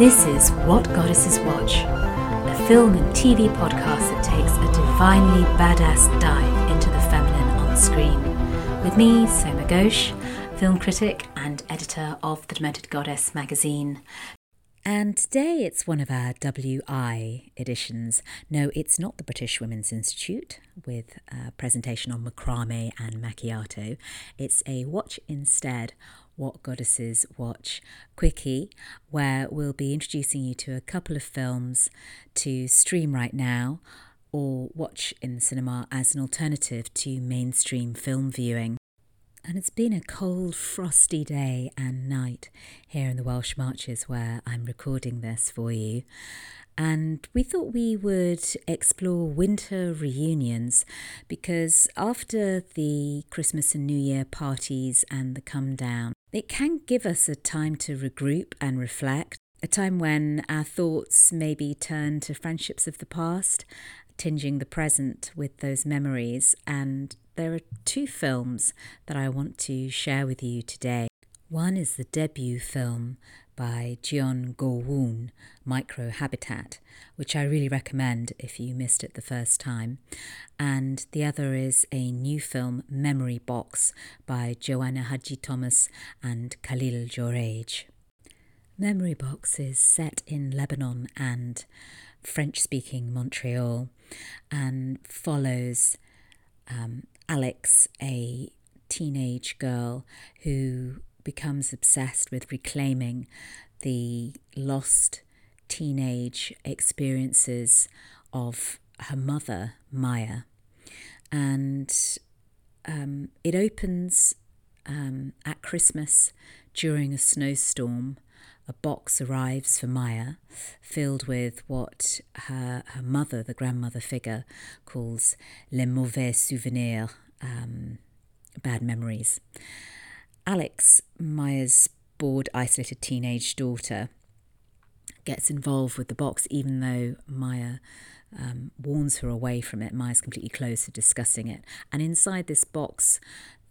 This is What Goddesses Watch, a film and TV podcast that takes a divinely badass dive into the feminine on screen. With me, Soma Ghosh, film critic and editor of The Demented Goddess magazine. And today it's one of our WI editions. No, it's not the British Women's Institute with a presentation on macrame and macchiato. It's a watch instead what Goddesses Watch Quickie, where we'll be introducing you to a couple of films to stream right now or watch in the cinema as an alternative to mainstream film viewing. And it's been a cold, frosty day and night here in the Welsh Marches where I'm recording this for you. And we thought we would explore winter reunions because after the Christmas and New Year parties and the come down, it can give us a time to regroup and reflect, a time when our thoughts maybe turn to friendships of the past, tinging the present with those memories. And there are two films that I want to share with you today. One is the debut film by Jeon Go-woon, Microhabitat, which I really recommend if you missed it the first time. And the other is a new film, Memory Box, by Joana Hadjithomas and Kahlil Joreige. Memory Box is set in Lebanon and French speaking Montreal and follows um, Alex, a teenage girl who becomes obsessed with reclaiming the lost teenage experiences of her mother, Maya. And um, it opens um, at Christmas during a snowstorm. A box arrives for Maya, filled with what her, her mother, the grandmother figure, calls les mauvais souvenirs, um, bad memories. Alex, Maya's bored, isolated teenage daughter, gets involved with the box, even though Maya um, warns her away from it. Maya's completely closed to discussing it. And inside this box,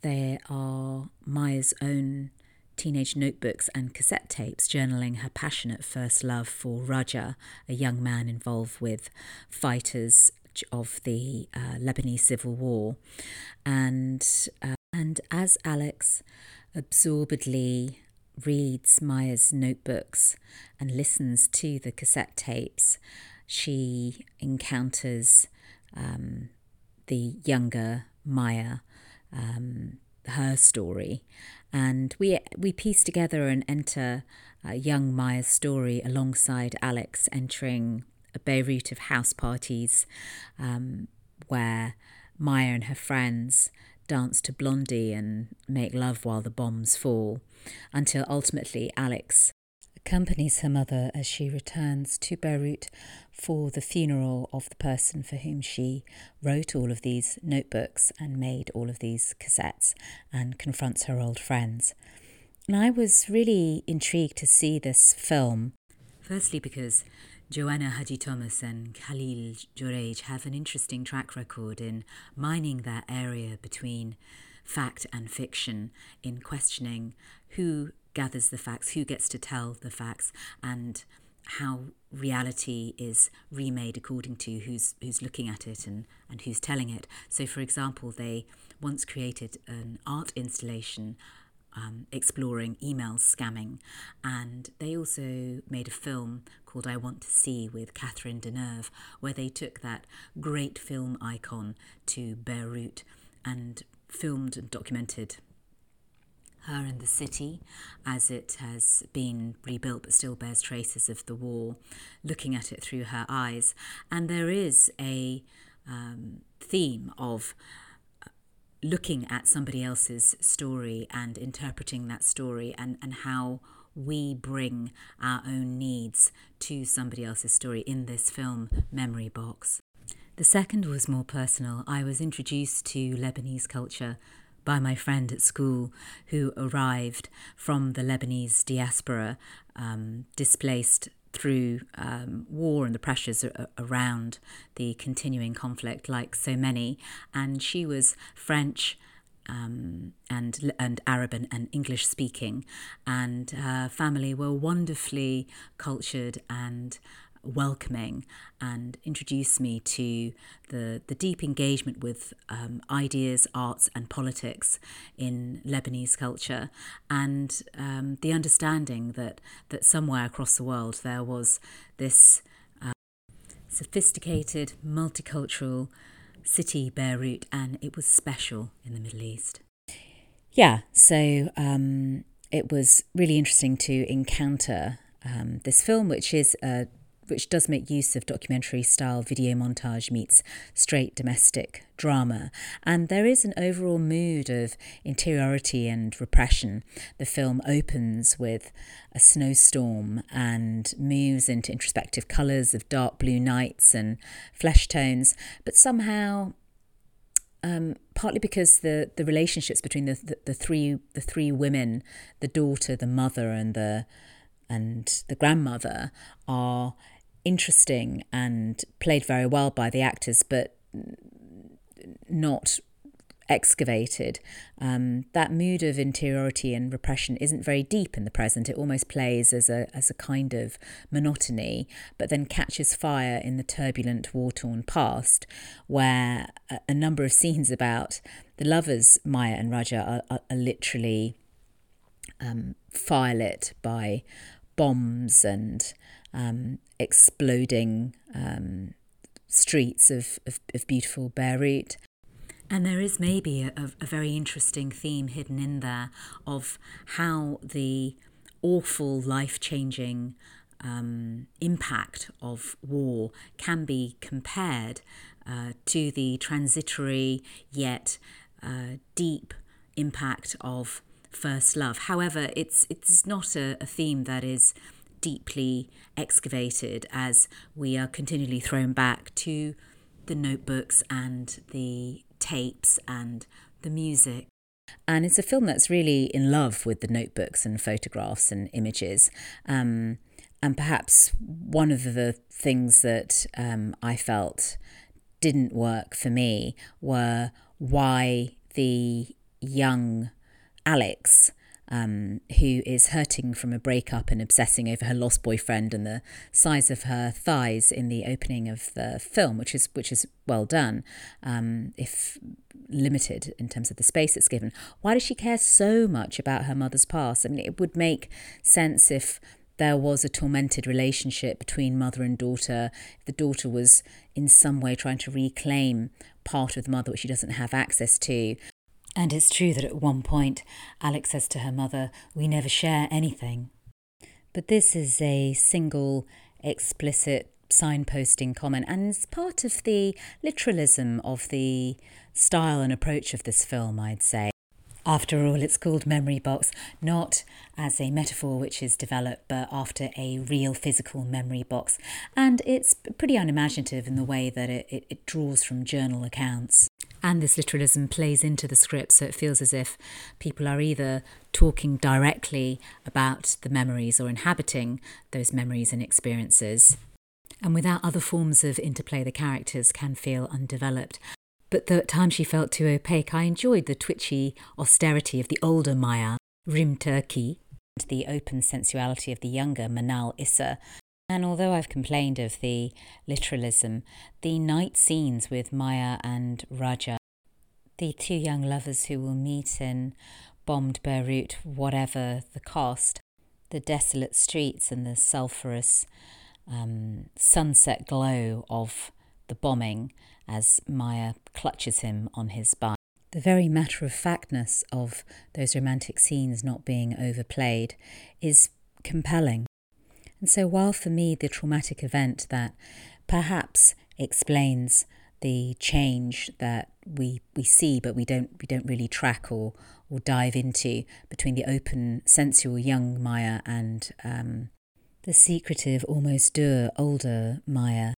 there are Maya's own teenage notebooks and cassette tapes journaling her passionate first love for Raja, a young man involved with fighters of the uh, Lebanese civil war. And, uh, and as Alex absorbedly reads Maya's notebooks and listens to the cassette tapes, she encounters um, the younger Maya, um, her story, and we we piece together and enter uh, young Maya's story alongside Alex entering a Beirut of house parties, um, where Maya and her friends dance to Blondie and make love while the bombs fall, until ultimately Alex accompanies her mother as she returns to Beirut for the funeral of the person for whom she wrote all of these notebooks and made all of these cassettes and confronts her old friends. And I was really intrigued to see this film, firstly because Joana Hadjithomas and Kahlil Joreige have an interesting track record in mining that area between fact and fiction, in questioning who gathers the facts, who gets to tell the facts, and how reality is remade according to who's who's looking at it and, and who's telling it. So for example, they once created an art installation um, exploring email scamming. And they also made a film called I Want to See with Catherine Deneuve, where they took that great film icon to Beirut and filmed and documented her in the city as it has been rebuilt but still bears traces of the war, looking at it through her eyes. And there is a um, theme of looking at somebody else's story and interpreting that story and, and how we bring our own needs to somebody else's story in this film, Memory Box. The second was more personal. I was introduced to Lebanese culture by my friend at school who arrived from the Lebanese diaspora, um, displaced through um, war and the pressures around the continuing conflict, like so many. And she was French um, and and Arab and, and English speaking, and her family were wonderfully cultured and welcoming and introduced me to the, the deep engagement with um, ideas, arts, and politics in Lebanese culture, and um, the understanding that, that somewhere across the world there was this uh, sophisticated, multicultural city, Beirut, and it was special in the Middle East. Yeah, so um, it was really interesting to encounter um, this film, which is a which does make use of documentary style video montage meets straight domestic drama. And there is an overall mood of interiority and repression. The film opens with a snowstorm and moves into introspective colours of dark blue nights and flesh tones, but somehow um, partly because the, the relationships between the, the, the, three the three women, the daughter, the mother, and the and the grandmother, are interesting and played very well by the actors, but not excavated. Um, that mood of interiority and repression isn't very deep in the present. It almost plays as a as a kind of monotony, but then catches fire in the turbulent, war torn past, where a, a, number of scenes about the lovers Maya and Raja are, are, are literally um, firelit by bombs and um, exploding um, streets of, of, of, beautiful Beirut. And there is maybe a, a very interesting theme hidden in there of how the awful, life changing um, impact of war can be compared uh, to the transitory yet uh, deep impact of first love. However, it's it's not a, a theme that is deeply excavated as we are continually thrown back to the notebooks and the tapes and the music. And it's a film that's really in love with the notebooks and photographs and images. Um, and perhaps one of the things that um, I felt didn't work for me were why the young Alex um, who is hurting from a breakup and obsessing over her lost boyfriend and the size of her thighs in the opening of the film, which is which is well done, um, if limited in terms of the space it's given. Why does she care so much about her mother's past? I mean, it would make sense if there was a tormented relationship between mother and daughter. The daughter was in some way trying to reclaim part of the mother which she doesn't have access to. And it's true that at one point Alex says to her mother, We never share anything. But this is a single, explicit signposting comment, and it's part of the literalism of the style and approach of this film, I'd say. After all, it's called Memory Box, not as a metaphor which is developed, but after a real physical memory box. And it's pretty unimaginative in the way that it, it, it draws from journal accounts. And this literalism plays into the script, so it feels as if people are either talking directly about the memories or inhabiting those memories and experiences. And without other forms of interplay, the characters can feel undeveloped. But the time she felt too opaque, I enjoyed the twitchy austerity of the older Maya, Rim Turki, and the open sensuality of the younger Manal Issa, and although I've complained of the literalism, the night scenes with Maya and Raja, the two young lovers who will meet in bombed Beirut, whatever the cost, the desolate streets and the sulphurous um, sunset glow of the bombing as Maya clutches him on his bike. The very matter of factness of those romantic scenes not being overplayed is compelling. And so, while for me the traumatic event that perhaps explains the change that we we see, but we don't we don't really track or or dive into between the open, sensual young Maya and um, the secretive, almost dour older Maya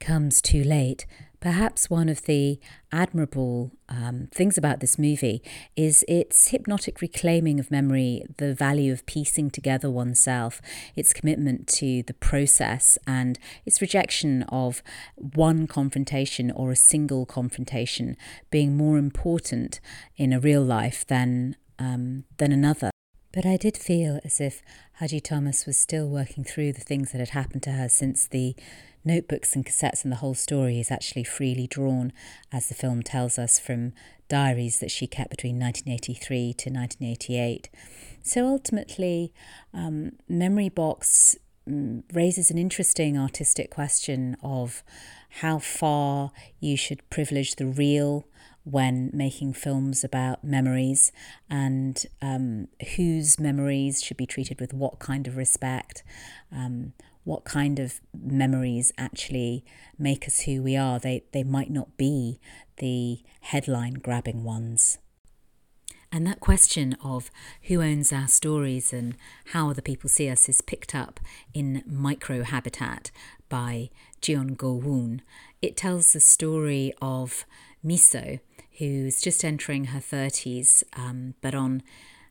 comes too late, Perhaps one of the admirable um, things about this movie is its hypnotic reclaiming of memory, the value of piecing together oneself, its commitment to the process, and its rejection of one confrontation or a single confrontation being more important in a real life than um, than another. But I did feel as if Hadjithomas was still working through the things that had happened to her since the notebooks and cassettes and the whole story is actually freely drawn, as the film tells us, from diaries that she kept between 1983 to 1988. So ultimately, um, Memory Box mm, raises an interesting artistic question of how far you should privilege the real when making films about memories and um, whose memories should be treated with what kind of respect, um, what kind of memories actually make us who we are. They, they might not be the headline grabbing ones. And that question of who owns our stories and how other people see us is picked up in Micro Habitat by Jeon Go Woon. It tells the story of Miso, who's just entering her 30s um, but on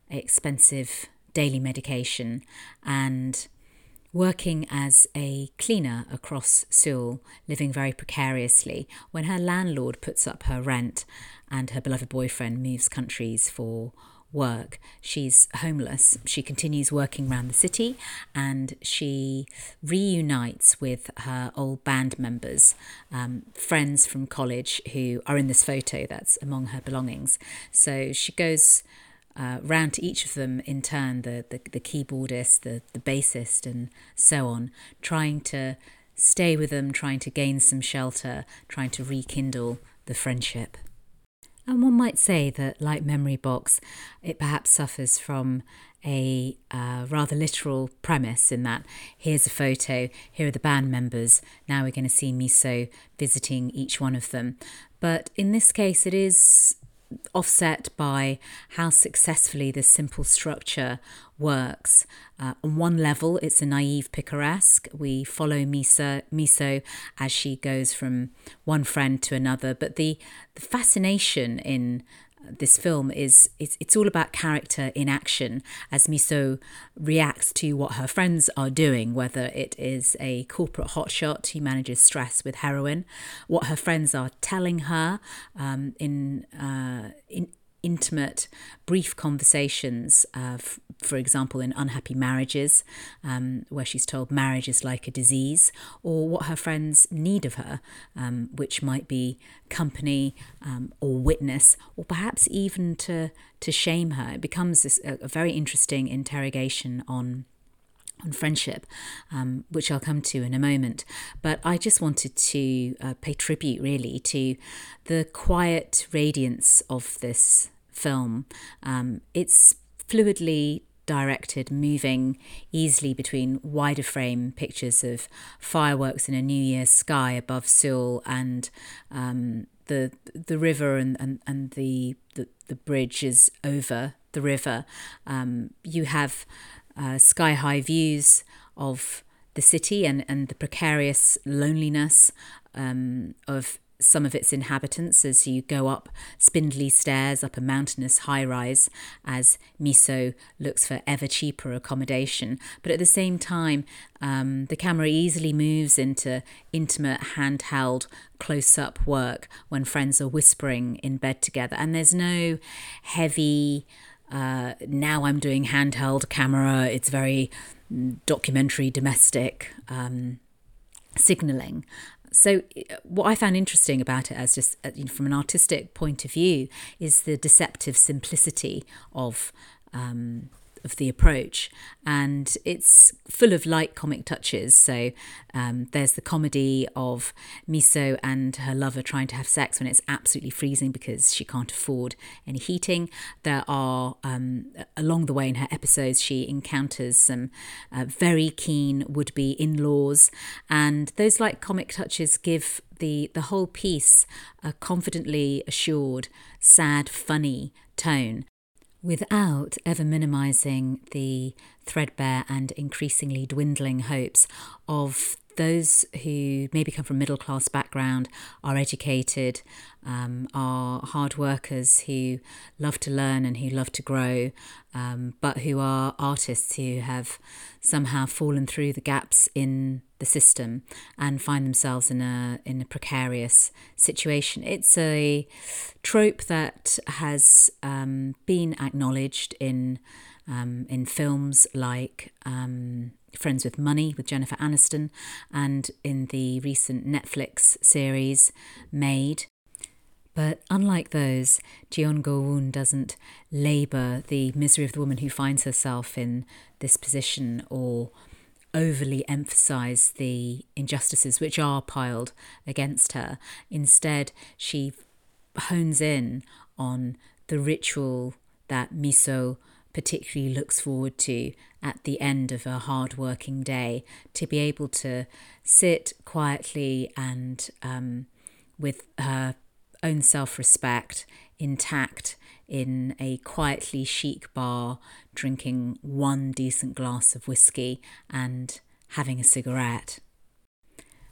expensive daily medication and working as a cleaner across Seoul, living very precariously, when her landlord puts up her rent and her beloved boyfriend moves countries for work. She's homeless. She continues working around the city and she reunites with her old band members, um, friends from college who are in this photo that's among her belongings. So she goes uh, round to each of them in turn the, the, the keyboardist, the, the bassist, and so on, trying to stay with them, trying to gain some shelter, trying to rekindle the friendship. And one might say that, like Memory Box, it perhaps suffers from a uh, rather literal premise in that here's a photo, here are the band members, now we're going to see Miso visiting each one of them. But in this case, it is offset by how successfully this simple structure works. Uh, on one level, it's a naive picaresque. We follow Miso, Miso as she goes from one friend to another, but the, the fascination in this film is it's, it's all about character in action as Miso reacts to what her friends are doing, whether it is a corporate hotshot who manages stress with heroin, what her friends are telling her um, in, uh, in intimate, brief conversations, uh, f- for example, in unhappy marriages, um, where she's told marriage is like a disease, or what her friends need of her, um, which might be company um, or witness, or perhaps even to to shame her. It becomes this, a, a very interesting interrogation on on friendship, um, which I'll come to in a moment. But I just wanted to uh, pay tribute really to the quiet radiance of this film. Um, it's fluidly directed, moving easily between wider frame pictures of fireworks in a New Year's sky above Seoul and um, the the river and, and, and the, the, the bridge is over the river. Um, you have uh, sky high views of the city and, and the precarious loneliness um, of some of its inhabitants as you go up spindly stairs up a mountainous high rise as Miso looks for ever cheaper accommodation. But at the same time, um, the camera easily moves into intimate, handheld, close up work when friends are whispering in bed together. And there's no heavy, uh, now I'm doing handheld camera, it's very mm, documentary, domestic. Um, signaling so what I found interesting about it, as just uh, you know, from an artistic point of view, is the deceptive simplicity of um, of the approach, and it's full of light comic touches. So um, there's the comedy of Miso and her lover trying to have sex when it's absolutely freezing because she can't afford any heating. There are um, along the way in her episodes she encounters some uh, very keen would-be in-laws, and those light comic touches give the the whole piece a confidently assured, sad, funny tone without ever minimizing the threadbare and increasingly dwindling hopes of those who maybe come from middle class background, are educated, um, are hard workers who love to learn and who love to grow, um, but who are artists who have somehow fallen through the gaps in the system and find themselves in a in a precarious situation. It's a trope that has um, been acknowledged in um, in films like um, Friends with Money with Jennifer Aniston, and in the recent Netflix series Maid. But unlike those, Jeon Go-woon doesn't labour the misery of the woman who finds herself in this position or overly emphasize the injustices which are piled against her. Instead, she hones in on the ritual that Miso particularly looks forward to at the end of a hard working day to be able to sit quietly and um, with her own self respect intact in a quietly chic bar, drinking one decent glass of whiskey and having a cigarette.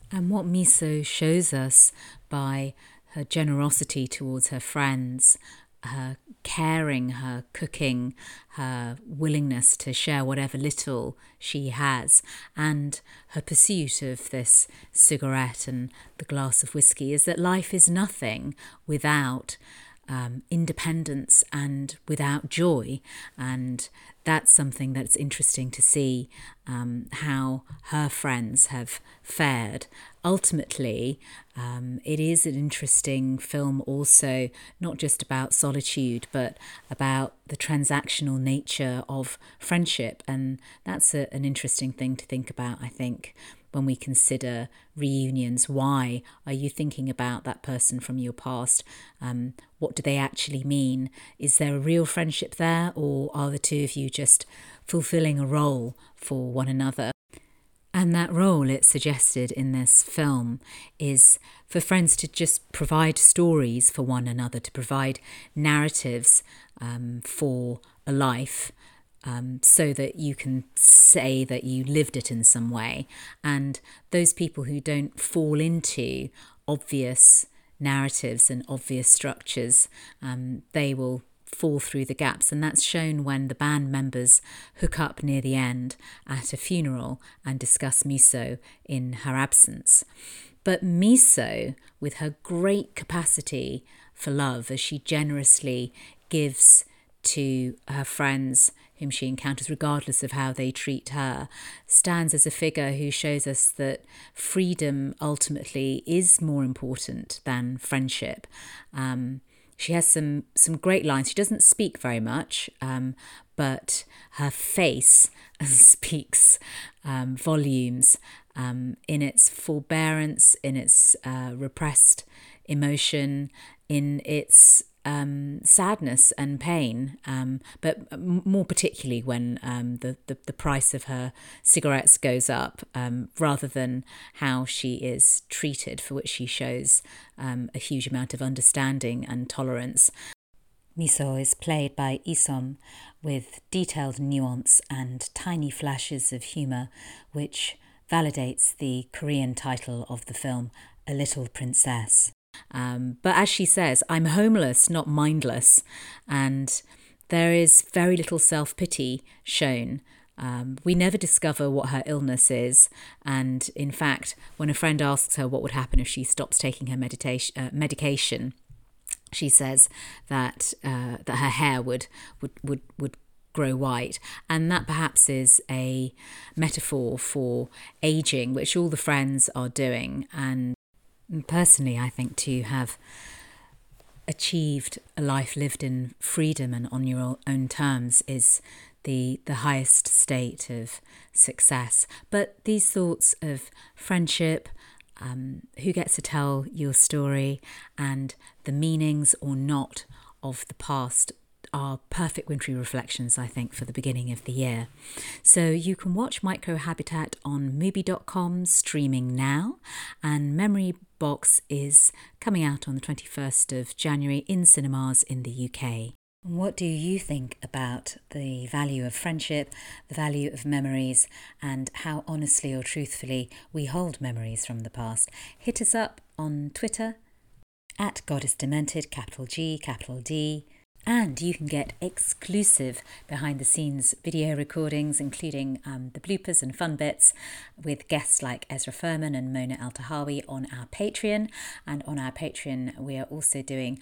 And what Miso shows us by her generosity towards her friends, her caring, her cooking, her willingness to share whatever little she has, and her pursuit of this cigarette and the glass of whiskey is that life is nothing without um, independence and without joy. And that's something that's interesting to see um, how her friends have fared. Ultimately, um, it is an interesting film, also, not just about solitude, but about the transactional nature of friendship. And that's a, an interesting thing to think about, I think when we consider reunions. Why are you thinking about that person from your past? Um, what do they actually mean? Is there a real friendship there, or are the two of you just fulfilling a role for one another? And that role it's suggested in this film is for friends to just provide stories for one another, to provide narratives um, for a life um, so that you can say that you lived it in some way. And those people who don't fall into obvious narratives and obvious structures, um, they will fall through the gaps. And that's shown when the band members hook up near the end at a funeral and discuss Miso in her absence. But Miso, with her great capacity for love, as she generously gives to her friends whom she encounters, regardless of how they treat her, stands as a figure who shows us that freedom ultimately is more important than friendship. Um, she has some some great lines. She doesn't speak very much, um, but her face speaks um, volumes um, in its forbearance, in its uh, repressed emotion, in its um, sadness and pain, um, but more particularly when um, the, the, the, price of her cigarettes goes up, um, rather than how she is treated, for which she shows um, a huge amount of understanding and tolerance. Miso is played by Esom with detailed nuance and tiny flashes of humour, which validates the Korean title of the film, A Little Princess. Um, but as she says, I'm homeless, not mindless. And there is very little self pity shown. Um, we never discover what her illness is. And in fact, when a friend asks her what would happen if she stops taking her meditation, uh, medication, she says that uh, that her hair would would would would grow white and that perhaps is a metaphor for aging which all the friends are doing and personally, I think to have achieved a life lived in freedom and on your own terms is the the highest state of success. But these thoughts of friendship, um, who gets to tell your story, and the meanings or not of the past are perfect wintry reflections, I think, for the beginning of the year. So you can watch Microhabitat on Mubi.com streaming now, and Memory Box is coming out on the 21st of January in cinemas in the UK. What do you think about the value of friendship, the value of memories, and how honestly or truthfully we hold memories from the past? Hit us up on Twitter at Goddess Demented, capital G, capital D. And you can get exclusive behind the scenes video recordings, including um, the bloopers and fun bits, with guests like Ezra Furman and Mona Eltahawy on our Patreon. And on our Patreon, we are also doing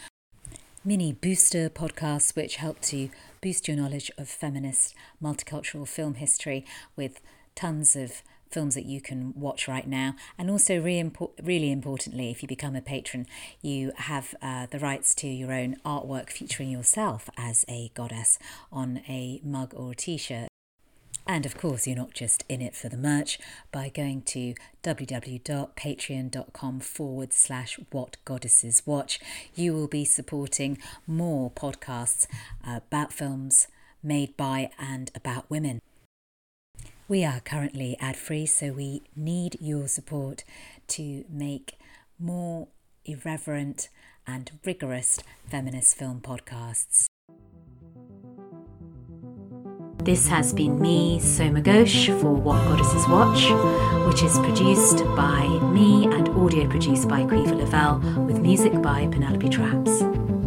mini booster podcasts which help to boost your knowledge of feminist multicultural film history with tons of films that you can watch right now. And also, really, really importantly, if you become a patron, you have uh, the rights to your own artwork featuring yourself as a goddess on a mug or a t shirt. And of course, you're not just in it for the merch by going to www.patreon.com forward slash what goddesses watch. You will be supporting more podcasts about films made by and about women. We are currently ad free, so we need your support to make more irreverent and rigorous feminist film podcasts. This has been me, Soma Ghosh, for What Goddesses Watch, which is produced by me and audio produced by Quiva Lavelle, with music by Penelope Trappes.